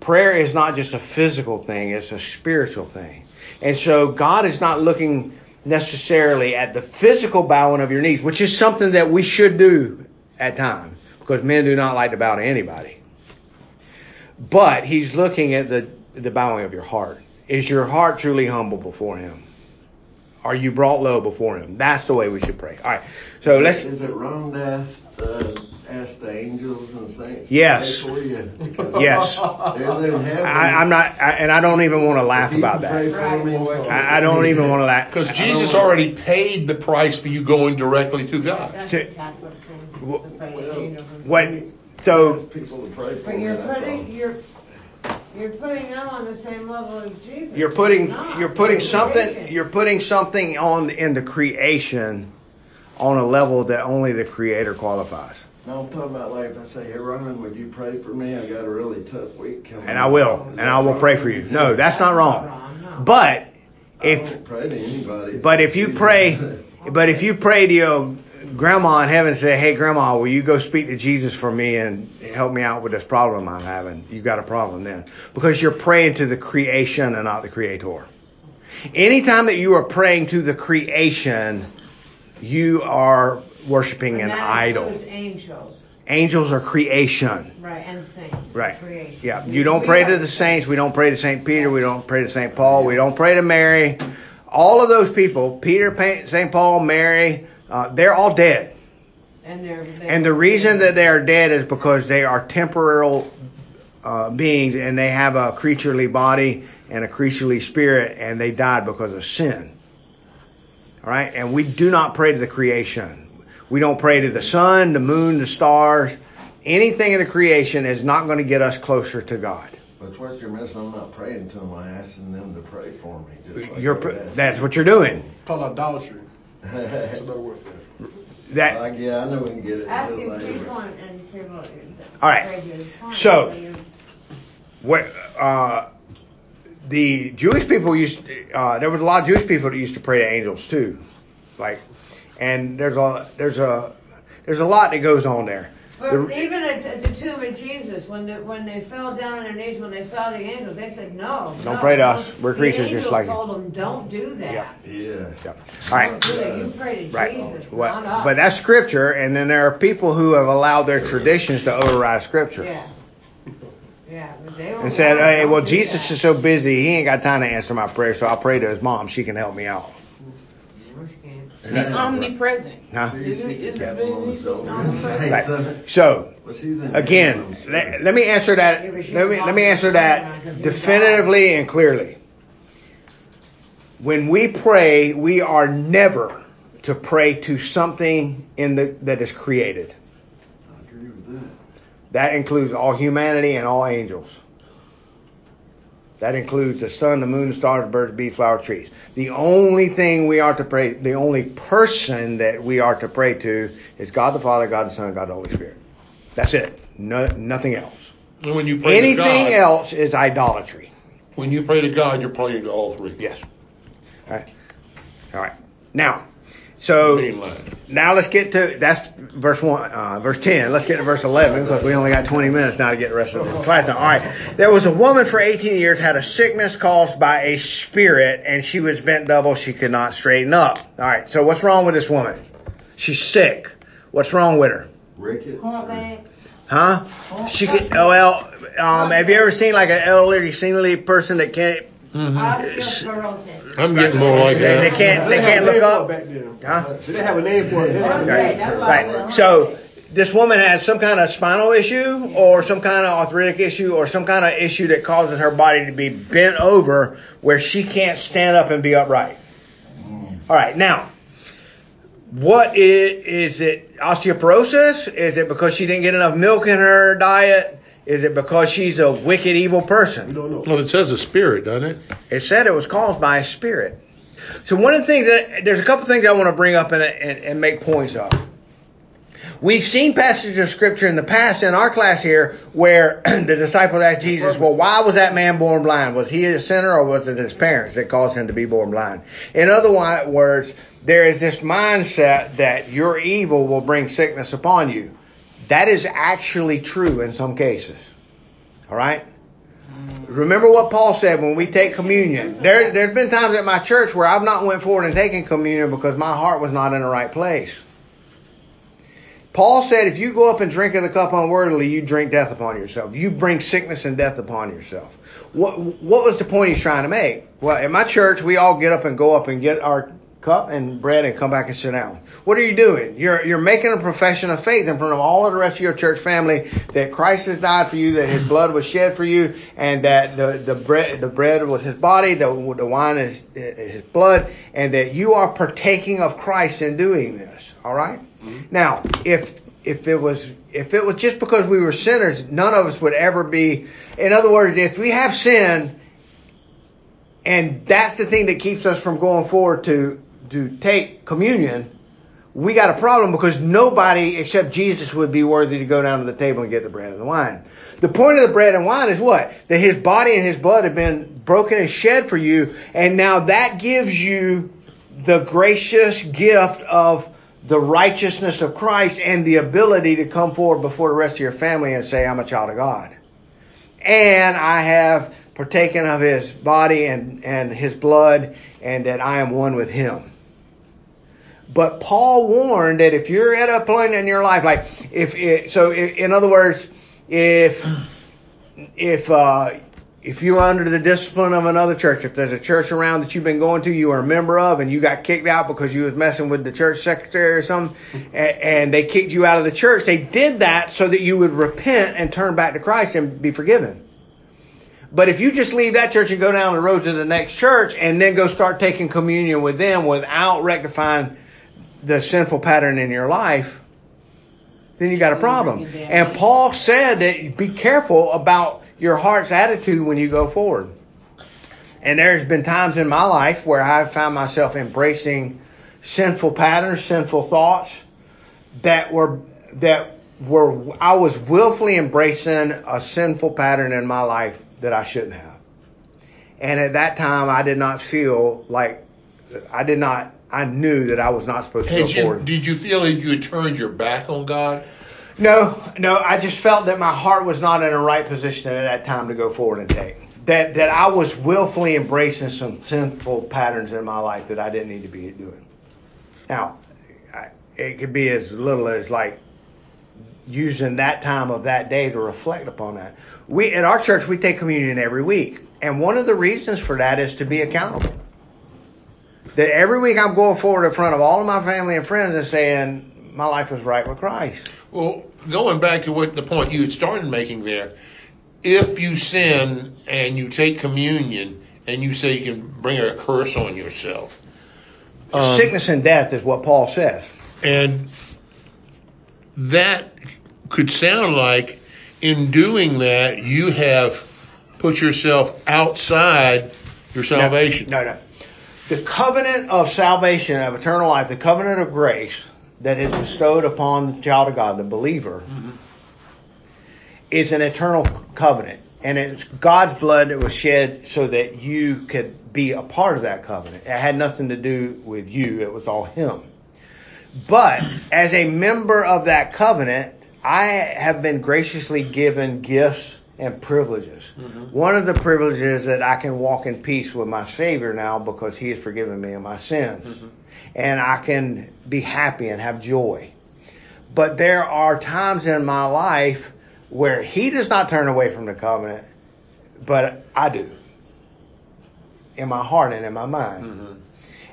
Prayer is not just a physical thing, it's a spiritual thing. And so God is not looking necessarily at the physical bowing of your knees, which is something that we should do at times because men do not like to bow to anybody but he's looking at the the bowing of your heart. Is your heart truly humble before him? Are you brought low before him? That's the way we should pray. All right. So let's. Is it wrong to ask, uh, ask the angels and saints? to Yes. pray for you? [LAUGHS] Yes. They're in heaven. I, I'm not, I, and I don't even want to laugh about that. for me, what can I, I don't even want to laugh. Because Jesus already paid the price for you going directly to God. That's To- the Catholic thing. Wh- to pray to angels and What? So people to pray for But you're putting, all. You're, you're putting them on the same level as Jesus. you're putting, Not. you're putting They're something, creation. you're putting something on in the creation on a level that only the Creator qualifies. No, I'm talking about like if I say, hey Ronan, would you pray for me? I got a really tough week coming. And I will, Is and I will wrong? pray for you. No, that's not wrong. Wrong, no. But I if don't pray to anybody. But if you pray, [LAUGHS] but if you pray to your grandma in heaven say, "Hey, grandma, will you go speak to Jesus for me and help me out with this problem I'm having?" You got a problem then because you're praying to the creation and not the creator. Anytime that you are praying to the creation, you are worshiping an idol. angels, Angels are creation. right, and saints. Right. Creation. Yeah. You don't pray to the saints. We don't pray to St. Peter. We don't pray to St. Paul. We don't pray to Mary. All of those people, Peter, St. Paul, Mary, uh, they're all dead. And they're, they're And the reason that they are dead is because they are temporal uh, beings and they have a creaturely body and a creaturely spirit and they died because of sin. All right? And we do not pray to the creation. We don't pray to the sun, the moon, the stars. Anything in the creation is not going to get us closer to God. But what you're missing, I'm not praying to them. I'm asking them to pray for me. Just like You're, I pr- would ask that's what you're doing. Call it idolatry. That's a better word for it. That yeah, I know we can get it. Asking later. people and, and people. All right. pray to is fine, So- what uh, the Jewish people used. Uh, there was a lot of Jewish people that used to pray to angels too, like, and there's a there's a there's a lot that goes on there. But The- even at, at the tomb of Jesus, when the, when they fell down on their knees when they saw the angels, they said, "No, Don't no, pray to us. We're The creatures just angels like you. told them, "Don't do that. Yeah. Yeah. Yeah. All right. Don't do that. You pray to Right. Jesus, Well, not us." but that's scripture, and then there are people who have allowed their traditions to override scripture. yeah, yeah. They And said, hey, well, Jesus that. is so busy, he ain't got time to answer my prayer, so I'll pray to his mom. She can help me out. No. He's omnipresent. Huh? Isn't, isn't, Got one on the isn't shoulder. omnipresent? Hey, Right. So Well, she's in again, let, let me answer that. Let me let me answer that definitively and clearly. When we pray, we are never to pray to something in the that is created. I agree with that. That includes all humanity and all angels. That includes the sun, the moon, the stars, the birds, bees, flowers, trees. The only thing we are to pray, the only person that we are to pray to is God the Father, God the Son, God the Holy Spirit. That's it. No, nothing else. And when you pray Anything to God, else is idolatry. when you pray to God, you're praying to all three. Yes. All right. All right. Now, so now let's get to that's verse one, uh, verse ten. Let's get to verse eleven because we only got twenty minutes now to get the rest of the class done. All right. There was a woman for eighteen years had a sickness caused by a spirit, and she was bent double. She could not straighten up. All right. So what's wrong with this woman? She's sick. What's wrong with her? Rickets. Heart or- man. Huh? She could. Oh well. Um, have you ever seen like an elderly, seniorly person that can't? Mm-hmm. Osteoporosis. I'm getting more like They, they that. can't. They They can't look name for it up. back then. Huh? So they have a name for it. They Right. name. that's why I said Right. So this woman has some kind of spinal issue or some kind of arthritic issue or some kind of issue that causes her body to be bent over where she can't stand up and be upright. Mm. All right. Now, what is, is it osteoporosis? Is it because she didn't get enough milk in her diet? Is it because she's a wicked, evil person? don't know. Well, it says a spirit, doesn't it? It said it was caused by a spirit. So one of the things that there's a couple things I want to bring up and, and, and make points of. We've seen passages of scripture in the past in our class here where [CLEARS THROAT] the disciples asked Jesus, well, why was that man born blind? Was he a sinner or was it his parents that caused him to be born blind? In other words, there is this mindset that your evil will bring sickness upon you. That is actually true in some cases. All right? Remember what Paul said when we take communion. There, there's been times at my church where I've not went forward and taken communion because my heart was not in the right place. Paul said, if you go up and drink of the cup unworthily, you drink death upon yourself. You bring sickness and death upon yourself. What, what was the point he's trying to make? Well, in my church, we all get up and go up and get our cup and bread and come back and sit down. What are you doing? You're, you're making a profession of faith in front of all of the rest of your church family that Christ has died for you, that his blood was shed for you, and that the, the bread, the bread was his body, the, the wine is his blood, and that you are partaking of Christ in doing this. All right? Mm-hmm. Now, if if it was if it was just because we were sinners, none of us would ever be. In other words, if we have sin, and that's the thing that keeps us from going forward to to take communion, we got a problem because nobody except Jesus would be worthy to go down to the table and get the bread and the wine. The point of the bread and wine is what? That his body and his blood have been broken and shed for you, and now that gives you the gracious gift of the righteousness of Christ and the ability to come forward before the rest of your family and say, I'm a child of God. And I have partaken of his body and, and his blood, and that I am one with him. But Paul warned that if you're at a point in your life, like if it, so, in other words, if if uh, if you're under the discipline of another church, if there's a church around that you've been going to, you are a member of, and you got kicked out because you was messing with the church secretary or something, and, and they kicked you out of the church, they did that so that you would repent and turn back to Christ and be forgiven. But if you just leave that church and go down the road to the next church and then go start taking communion with them without rectifying the sinful pattern in your life, then you got a problem. And Paul said that be careful about your heart's attitude when you go forward. And there's been times in my life where I've found myself embracing sinful patterns, sinful thoughts that were that were I was willfully embracing a sinful pattern in my life that I shouldn't have. And at that time I did not feel like I did not I knew that I was not supposed to Had go you, forward. did you feel that you had turned your back on God? No, no, I just felt that my heart was not in the right position at that time to go forward and take. That that I was willfully embracing some sinful patterns in my life that I didn't need to be doing. Now, I, it could be as little as like using that time of that day to reflect upon that. We at our church we take communion every week, and one of the reasons for that is to be accountable. That every week I'm going forward in front of all of my family and friends and saying my life is right with Christ. Well, going back to what the point you had started making there, if you sin and you take communion and you say you can bring a curse on yourself, um, Sickness and death is what Paul says. and that could sound like in doing that you have put yourself outside your salvation. No, no. The covenant of salvation, of eternal life, the covenant of grace that is bestowed upon the child of God, the believer, is an eternal covenant. And it's God's blood that was shed so that you could be a part of that covenant. It had nothing to do with you, it was all Him. But as a member of that covenant, I have been graciously given gifts and privileges. Mm-hmm. One of the privileges is that I can walk in peace with my Savior now because He has forgiven me of my sins. Mm-hmm. And I can be happy and have joy. But there are times in my life where He does not turn away from the covenant, but I do. In my heart and in my mind. Mm-hmm.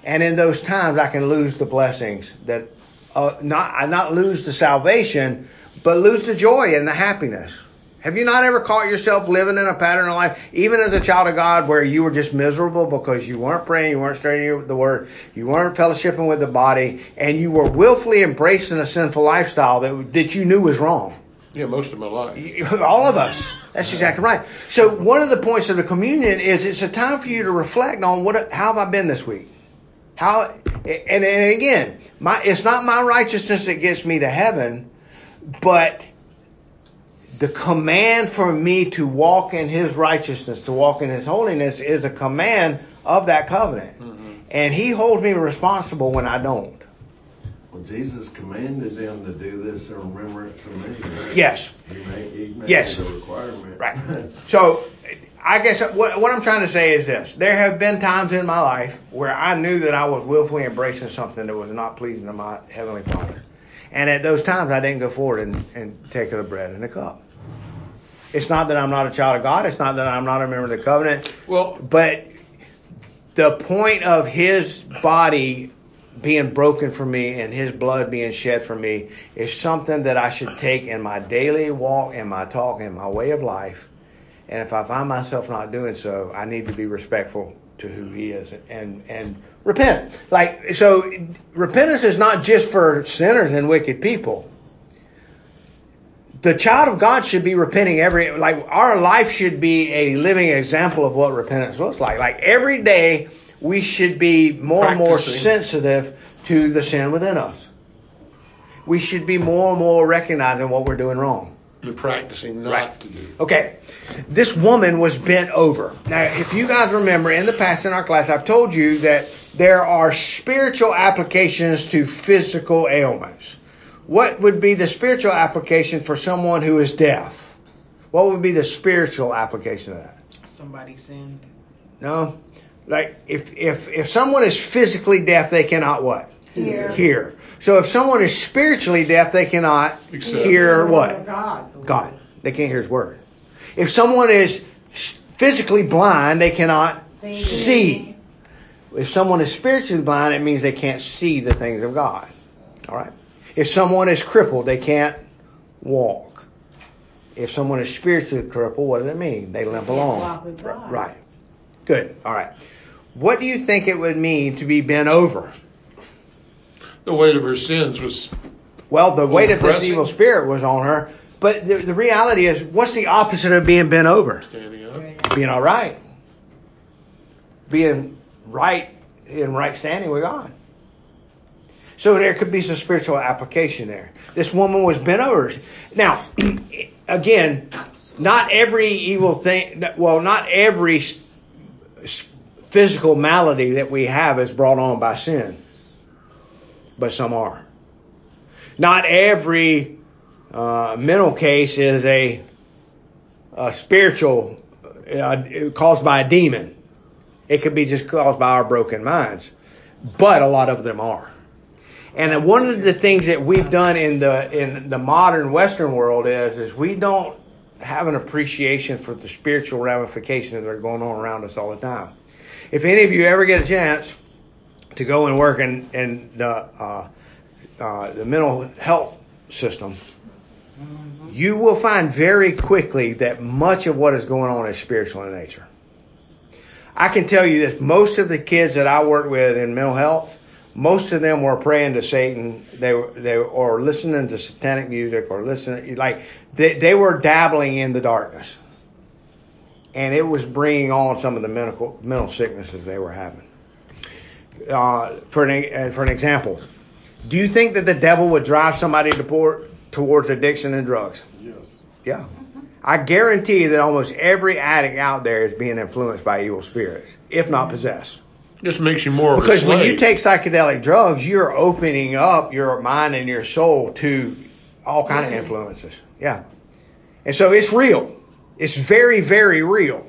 And in those times, I can lose the blessings that, uh, not I not lose the salvation, but lose the joy and the happiness. Have you not ever caught yourself living in a pattern of life, even as a child of God, where you were just miserable because you weren't praying, you weren't studying the Word, you weren't fellowshipping with the body, and you were willfully embracing a sinful lifestyle that that you knew was wrong? Yeah, most of my life. All of us. That's exactly right. So one of the points of the communion is it's a time for you to reflect on what how have I been this week? How and, and again, my it's not my righteousness that gets me to heaven, but the command for me to walk in his righteousness, to walk in his holiness is a command of that covenant. Mm-hmm. And he holds me responsible when I don't. Well, Jesus commanded them to do this in remembrance of me. Yes. He made, he made Yes. it a requirement. Right. [LAUGHS] So, I guess what, what I'm trying to say is this: there have been times in my life where I knew that I was willfully embracing something that was not pleasing to my heavenly Father, and at those times I didn't go forward and, and take of the bread and the cup. It's not that I'm not a child of God. It's not that I'm not a member of the covenant. Well, But the point of His body being broken for me and His blood being shed for me is something that I should take in my daily walk, in my talk, in my way of life. And if I find myself not doing so, I need to be respectful to who He is and and repent. Like so, repentance is not just for sinners and wicked people. The child of God should be repenting every like our life should be a living example of what repentance looks like. Like every day we should be more and more sensitive to the sin within us. We should be more and more recognizing what we're doing wrong. you're practicing not Right. to do. Okay, this woman was bent over. Now, if you guys remember in the past in our class, I've told you that there are spiritual applications to physical ailments. What would be the spiritual application for someone who is deaf? What would be the spiritual application of that? Somebody sinned. No? Like if if if someone is physically deaf, they cannot what? Hear. Hear. So if someone is spiritually deaf, they cannot Accept. hear what? God. God. They can't hear His word. If someone is physically blind, they cannot See. see. If someone is spiritually blind, it means they can't see the things of God. All right. If someone is crippled, they can't walk. If someone is spiritually crippled, what does it mean? They limp along. walk with God. Right. Good. All right. What do you think it would mean to be bent over? The weight of her sins was Well, the weight of this evil spirit was on her. But the, the reality is, what's the opposite of being bent over? standing up. Being all right. Being right in right standing with God. So there could be some spiritual application there. This woman was bent over. Now, [CLEARS THROAT] again, not every evil thing, well, not every physical malady that we have is brought on by sin, but some are. Not every uh, mental case is a, a spiritual uh, caused by a demon. It could be just caused by our broken minds, but a lot of them are. And one of the things that we've done in the in the modern Western world is is we don't have an appreciation for the spiritual ramifications that are going on around us all the time. If any of you ever get a chance, to go and work in, in the, uh, uh, the mental health system, you will find very quickly that much of what is going on is spiritual in nature. I can tell you this: most of the kids that I work with in mental health, most of them were praying to Satan. They were they or listening to satanic music or listening like they they were dabbling in the darkness, and it was bringing on some of the mental mental sicknesses they were having. Uh, for an for an example, do you think that the devil would drive somebody to port, towards addiction and drugs? Yes. Yeah. I guarantee that almost every addict out there is being influenced by evil spirits, if not possessed. Just makes you more of a Because when you take psychedelic drugs, you're opening up your mind and your soul to all kind of mm-hmm. influences. Yeah. And so it's real. It's very, very real.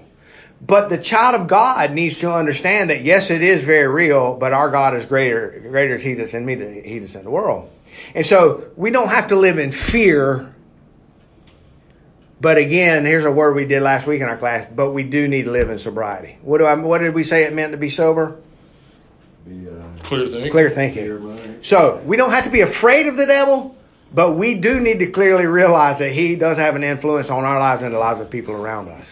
But the child of God needs to understand that yes, it is very real, but our God is greater. Greater is He that's in me than He that's in the world. And so we don't have to live in fear. But again, here's a word we did last week in our class. But we do need to live in sobriety. What do I? What did we say it meant to be sober? Be, uh, clear thinking. Clear clear thinking. mind. So we don't have to be afraid of the devil, but we do need to clearly realize that he does have an influence on our lives and the lives of people around us.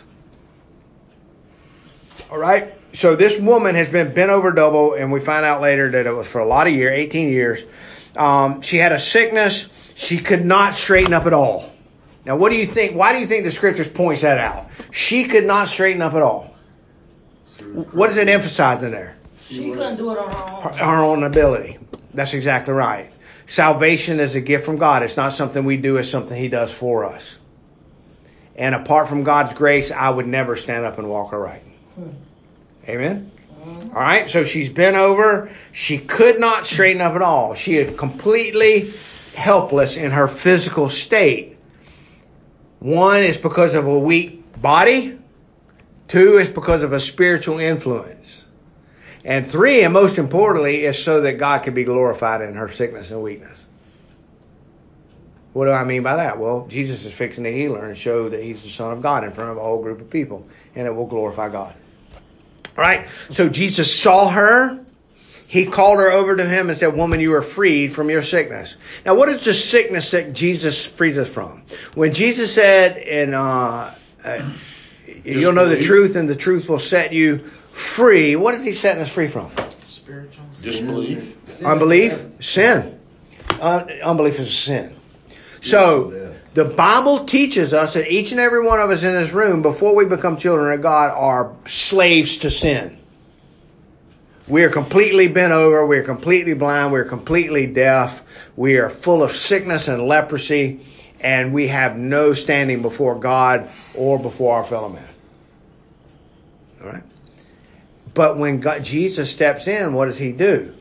All right. So this woman has been bent over double, and we find out later that it was for a lot of years, 18 years. Um, she had a sickness. She could not straighten up at all. Now, what do you think? Why do you think the scriptures points that out? She could not straighten up at all. What is it emphasizing there? She couldn't do it on her own. her own ability. That's exactly right. Salvation is a gift from God. It's not something we do, it's something He does for us. And apart from God's grace, I would never stand up and walk aright. Amen? Mm-hmm. All right, so she's been over. She could not straighten up at all. She is completely helpless in her physical state. One is because of a weak body, two is because of a spiritual influence. And three, and most importantly, is so that God can be glorified in her sickness and weakness. What do I mean by that? Well, Jesus is fixing to heal her and show that he's the Son of God in front of a whole group of people, and it will glorify God. All right? So Jesus saw her. He called her over to him and said, Woman, you are freed from your sickness. Now, what is the sickness that Jesus frees us from? When Jesus said, and uh, uh, You'll know the truth, and the truth will set you free, what is he setting us free from? Spiritual. Disbelief. Sin Unbelief? Sin. Uh, unbelief is a sin. So, the Bible teaches us that each and every one of us in this room, before we become children of God, are slaves to sin. We are completely bent over. We are completely blind. We are completely deaf. We are full of sickness and leprosy, and we have no standing before God or before our fellow man. All right? But when God, Jesus steps in, what does he do?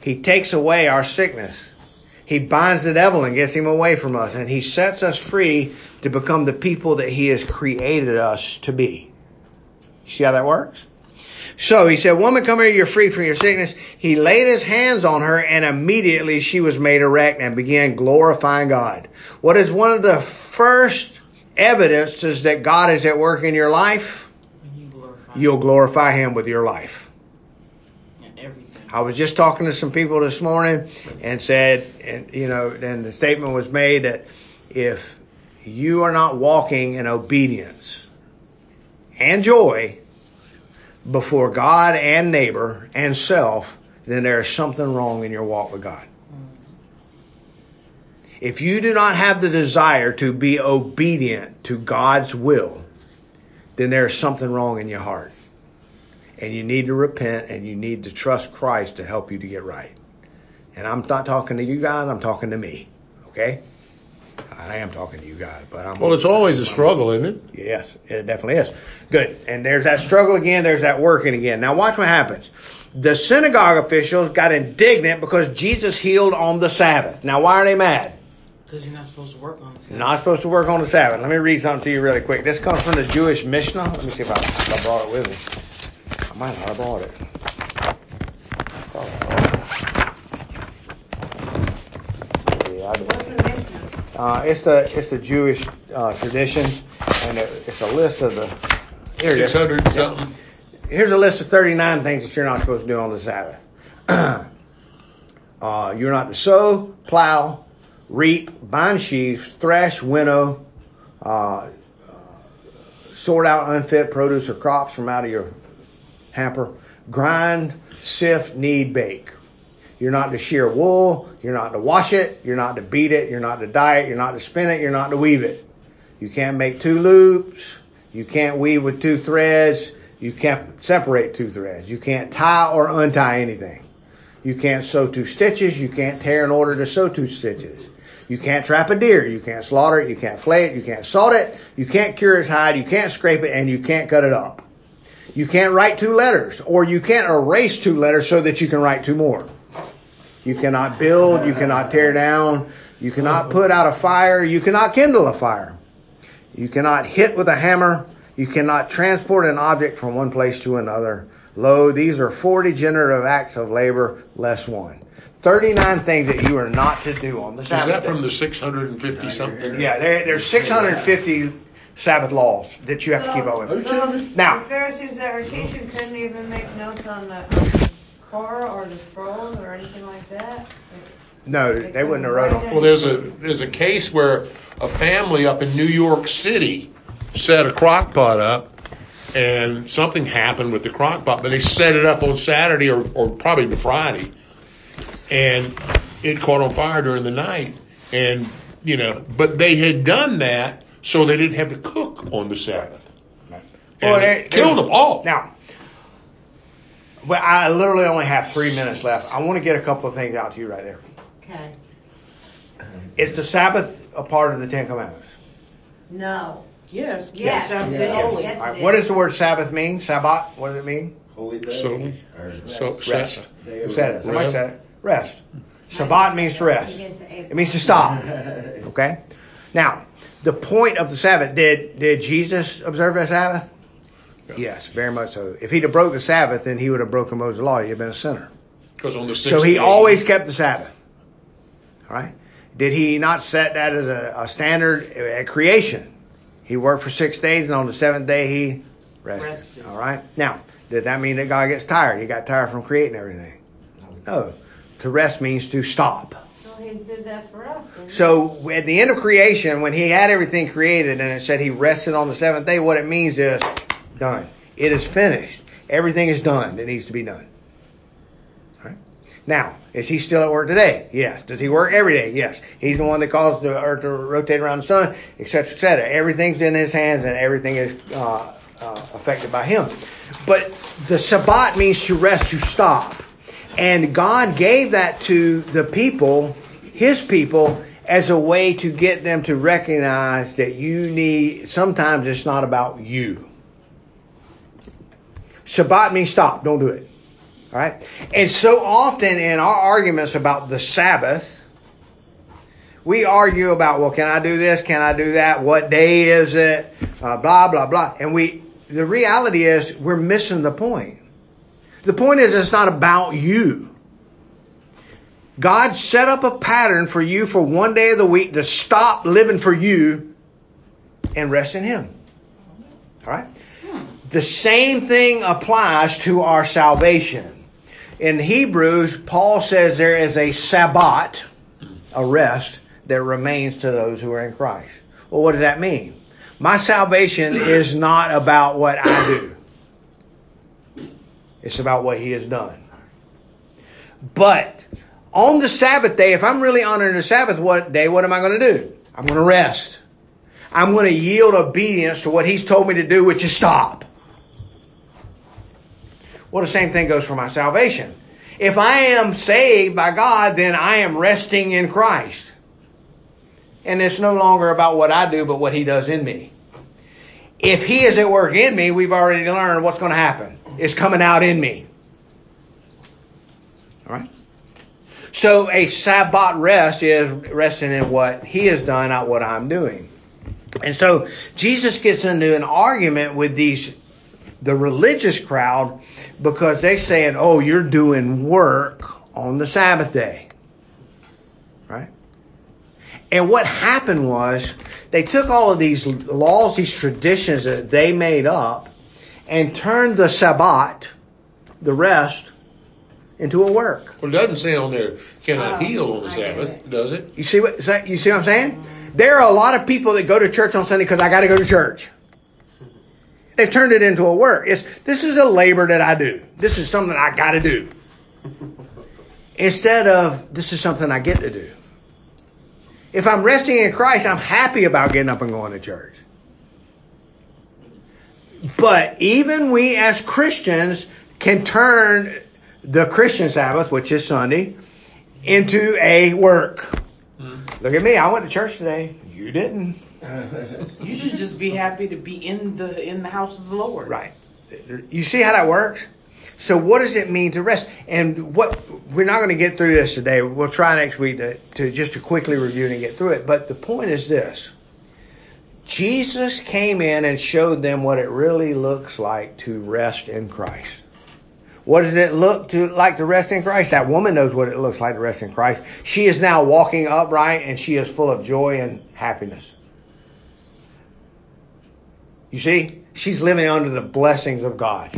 He takes away our sickness. He binds the devil and gets him away from us, and he sets us free to become the people that he has created us to be. See how that works? So he said, Woman, come here, you're free from your sickness. He laid his hands on her, and immediately she was made erect and began glorifying God. What is one of the first evidences that God is at work in your life? You glorify You'll glorify him with your life. I was just talking to some people this morning and said, and you know, then the statement was made that if you are not walking in obedience and joy before God and neighbor and self, then there is something wrong in your walk with God. If you do not have the desire to be obedient to God's will, then there is something wrong in your heart and you need to repent and you need to trust Christ to help you to get right. And I'm not talking to you guys, I'm talking to me. Okay? I am talking to you guys, but I'm Well, it's always a struggle, isn't it? Yes, it definitely is. Good. And there's that struggle again, there's that working again. Now watch what happens. The synagogue officials got indignant because Jesus healed on the Sabbath. Now why are they mad? Because you're not supposed to work on the Sabbath. Not supposed to work on the Sabbath. Let me read something to you really quick. This comes from the Jewish Mishnah. Let me see if I, if I brought it with me. I might not have brought it. Yeah, I did. What's the Mishnah? Uh, it's the it's the Jewish uh, tradition, and it, it's a list of the. Here. Six hundred something. Here's a list of 39 things that you're not supposed to do on the Sabbath. [CLEARS THROAT] uh, you're not to sow, plow, reap, bind sheaves, thresh, winnow, uh, sort out unfit produce or crops from out of your hamper, grind, sift, knead, bake. You're not to shear wool. You're not to wash it. You're not to beat it. You're not to dye it. You're not to spin it. You're not to weave it. You can't make two loops. You can't weave with two threads. You can't separate two threads. You can't tie or untie anything. You can't sew two stitches. You can't tear in order to sew two stitches. You can't trap a deer. You can't slaughter it. You can't flay it. You can't salt it. You can't cure its hide. You can't scrape it and you can't cut it up. You can't write two letters or you can't erase two letters so that you can write two more. You cannot build. You cannot tear down. You cannot put out a fire. You cannot kindle a fire. You cannot hit with a hammer. You cannot transport an object from one place to another. Lo, these are 40 generative acts of labor, less one. 39 things that you are not to do on the Sabbath. Is that from the 650 something? Yeah, there, there's 650 Sabbath laws that you have to keep up Are you with. Now- the Pharisees that were teaching couldn't even make notes on the, on the Torah or the scrolls or anything like that. No, they wouldn't have wrote them. Well, there's a there's a case where a family up in New York City set a crock pot up, and something happened with the crock pot, but they set it up on Saturday or, or probably the Friday, and it caught on fire during the night, and you know, but they had done that so they didn't have to cook on the Sabbath. And Well, it there- killed there's- them all. Now, well, I literally only have three minutes left. I want to get a couple of things out to you right there. Okay. Is the Sabbath a part of the Ten Commandments? No. Yes. Yes. Seven Yeah. Yes, holy. yes. All right, what does the word Sabbath mean? Sabbat? What does it mean? Holy day. So- or So, Rest. Day Who of said it? rest. Somebody said it. Rest. Sabbat means to rest. It means to stop. [LAUGHS] Okay? Now, the point of the Sabbath, did, did Jesus observe the Sabbath? Yes, very much so. If he'd have broke the Sabbath, then he would have broken Moses' law. He'd have been a sinner. because on the sixth So he day- always kept the Sabbath. All right? Did he not set that as a, a standard at creation? He worked for six days, and on the seventh day he rested. Rested. All right? Now, did that mean that God gets tired? He got tired from creating everything. No. To rest means to stop. So he did that for us. So at the end of creation, when he had everything created and it said he rested on the seventh day, what it means is done. It is finished. Everything is done that needs to be done. Right? Now, is he still at work today? Yes. Does he work every day? Yes. He's the one that caused the earth to rotate around the sun, etc., etc. Everything's in his hands and everything is uh, uh, affected by him. But the Sabbat means to rest, to stop. And God gave that to the people, His people, as a way to get them to recognize that you need, sometimes it's not about you. Shabbat means stop, don't do it. All right? And so often in our arguments about the Sabbath, we argue about, well, can I do this? Can I do that? What day is it? Uh, blah, blah, blah. And we, the reality is we're missing the point. The point is it's not about you. God set up a pattern for you for one day of the week to stop living for you and rest in Him. All right? The same thing applies to our salvation. In Hebrews, Paul says there is a Sabbat, a rest, that remains to those who are in Christ. Well, what does that mean? My salvation is not about what I do. It's about what he has done. But on the Sabbath day, if I'm really honoring the Sabbath what day, what am I going to do? I'm going to rest. I'm going to yield obedience to what he's told me to do, which is stop. Well, the same thing goes for my salvation. If I am saved by God, then I am resting in Christ. And it's no longer about what I do, but what he does in me. If he is at work in me, we've already learned what's going to happen. It's coming out in me. All right? So a Sabbath rest is resting in what he has done, not what I'm doing. And so Jesus gets into an argument with these the religious crowd because they saying, "Oh, you're doing work on the Sabbath day." Right? And what happened was they took all of these laws, these traditions that they made up and turned the Sabbath, the rest, into a work. Well, it doesn't say on there cannot Oh, heal on the I Sabbath, it. does it? You see what is that- you see what I'm saying? There are a lot of people that go to church on Sunday because I got to go to church. They've turned it into a work. It's this is a labor that I do. This is something I got to do. Instead of this is something I get to do. If I'm resting in Christ, I'm happy about getting up and going to church. But even we as Christians can turn the Christian Sabbath, which is Sunday, into a work. Mm-hmm. Look at me. I went to church today. You didn't. You should just be happy to be in the in the house of the Lord. Right. You see how that works? So what does it mean to rest? And what we're not going to get through this today. We'll try next week to, to just to quickly review and get through it. But the point is this. Jesus came in and showed them what it really looks like to rest in Christ. What does it look to like to rest in Christ? That woman knows what it looks like to rest in Christ. She is now walking upright and she is full of joy and happiness. You see, she's living under the blessings of God.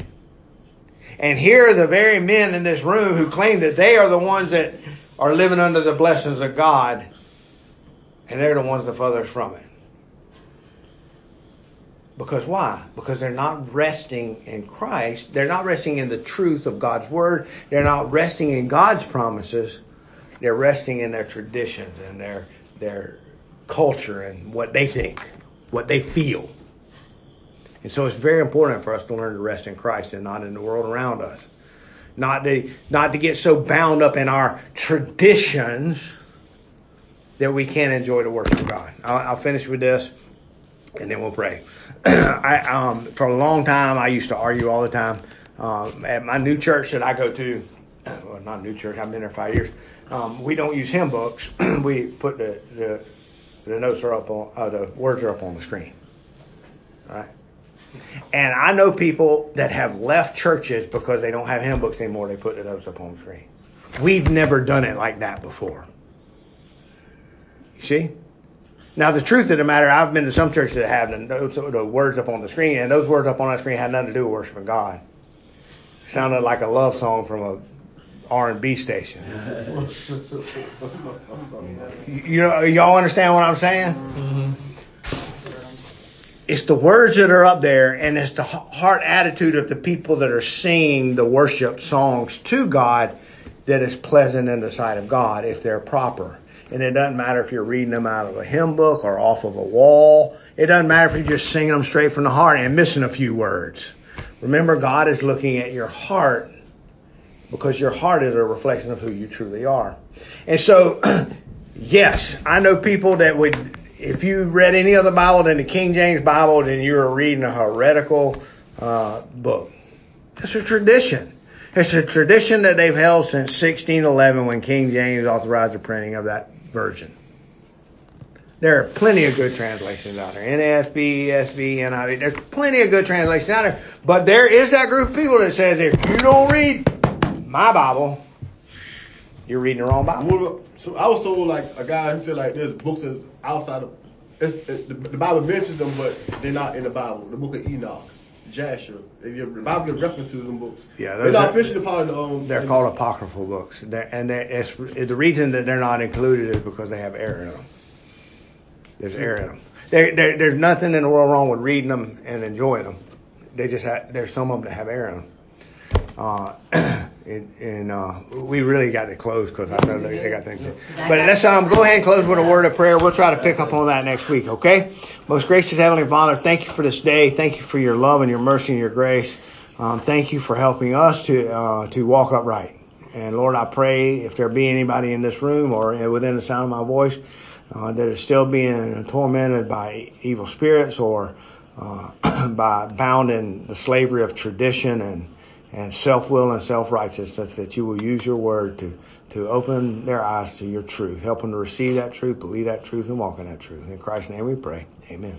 And here are the very men in this room who claim that they are the ones that are living under the blessings of God, and they're the ones the furthest from it. Because why? Because they're not resting in Christ. They're not resting in the truth of God's word. They're not resting in God's promises. They're resting in their traditions and their their culture and what they think, what they feel. And so it's very important for us to learn to rest in Christ and not in the world around us. Not to not to get so bound up in our traditions that we can't enjoy the work of God. I'll, I'll finish with this, and then we'll pray. [CLEARS THROAT] I, um, for a long time, I used to argue all the time. Um, at my new church that I go to, [CLEARS THROAT] well, not new church, I've been there five years. Um, we don't use hymn books. [CLEARS THROAT] we put the, the the notes are up on uh, the words are up on the screen. All right. And I know people that have left churches because they don't have hymn books anymore. They put the notes up on the screen. We've never done it like that before. You see? Now, the truth of the matter, I've been to some churches that have the, notes, the words up on the screen, and those words up on that screen had nothing to do with worshiping God. It sounded like a love song from a R&B station. [LAUGHS] You, you know, y'all understand what I'm saying? Mm-hmm. It's the words that are up there, and it's the heart attitude of the people that are singing the worship songs to God that is pleasant in the sight of God if they're proper. And it doesn't matter if you're reading them out of a hymn book or off of a wall. It doesn't matter if you're just singing them straight from the heart and missing a few words. Remember, God is looking at your heart because your heart is a reflection of who you truly are. And so, [CLEARS THROAT] yes, I know people that would, if you read any other Bible than the King James Bible, then you are reading a heretical uh, book. It's a tradition. It's a tradition that they've held since 1611 when King James authorized the printing of that version. There are plenty of good translations out there. NASB, ESV, NIV. There's plenty of good translations out there. But there is that group of people that says if you don't read my Bible, you're reading the wrong Bible. So I was told like a guy who said like there's books that's outside of it's, it, the, the Bible mentions them, but they're not in the Bible. The book of Enoch, Jasher, the Bible gives reference to them books. Yeah, they're not officially part of the. Um, They're called apocryphal books, they're, and they're, it's, the reason that they're not included is because they have error in them. There's error in them. There, there, there's nothing in the world wrong with reading them and enjoying them. They just have, there's some of them that have error in them. Uh, [CLEARS THROAT] and and uh, we really got to close because I know they, they got things. To, but let's um, go ahead and close with a word of prayer. We'll try to pick up on that next week. Okay. Most gracious Heavenly Father, thank you for this day. Thank you for your love and your mercy and your grace. Um, thank you for helping us to uh, to walk upright. And Lord, I pray if there be anybody in this room or within the sound of my voice uh, that is still being tormented by evil spirits or uh, [CLEARS THROAT] by bound in the slavery of tradition and and self-will and self-righteousness, that you will use your word to to open their eyes to your truth, help them to receive that truth, believe that truth, and walk in that truth. In Christ's name we pray. Amen.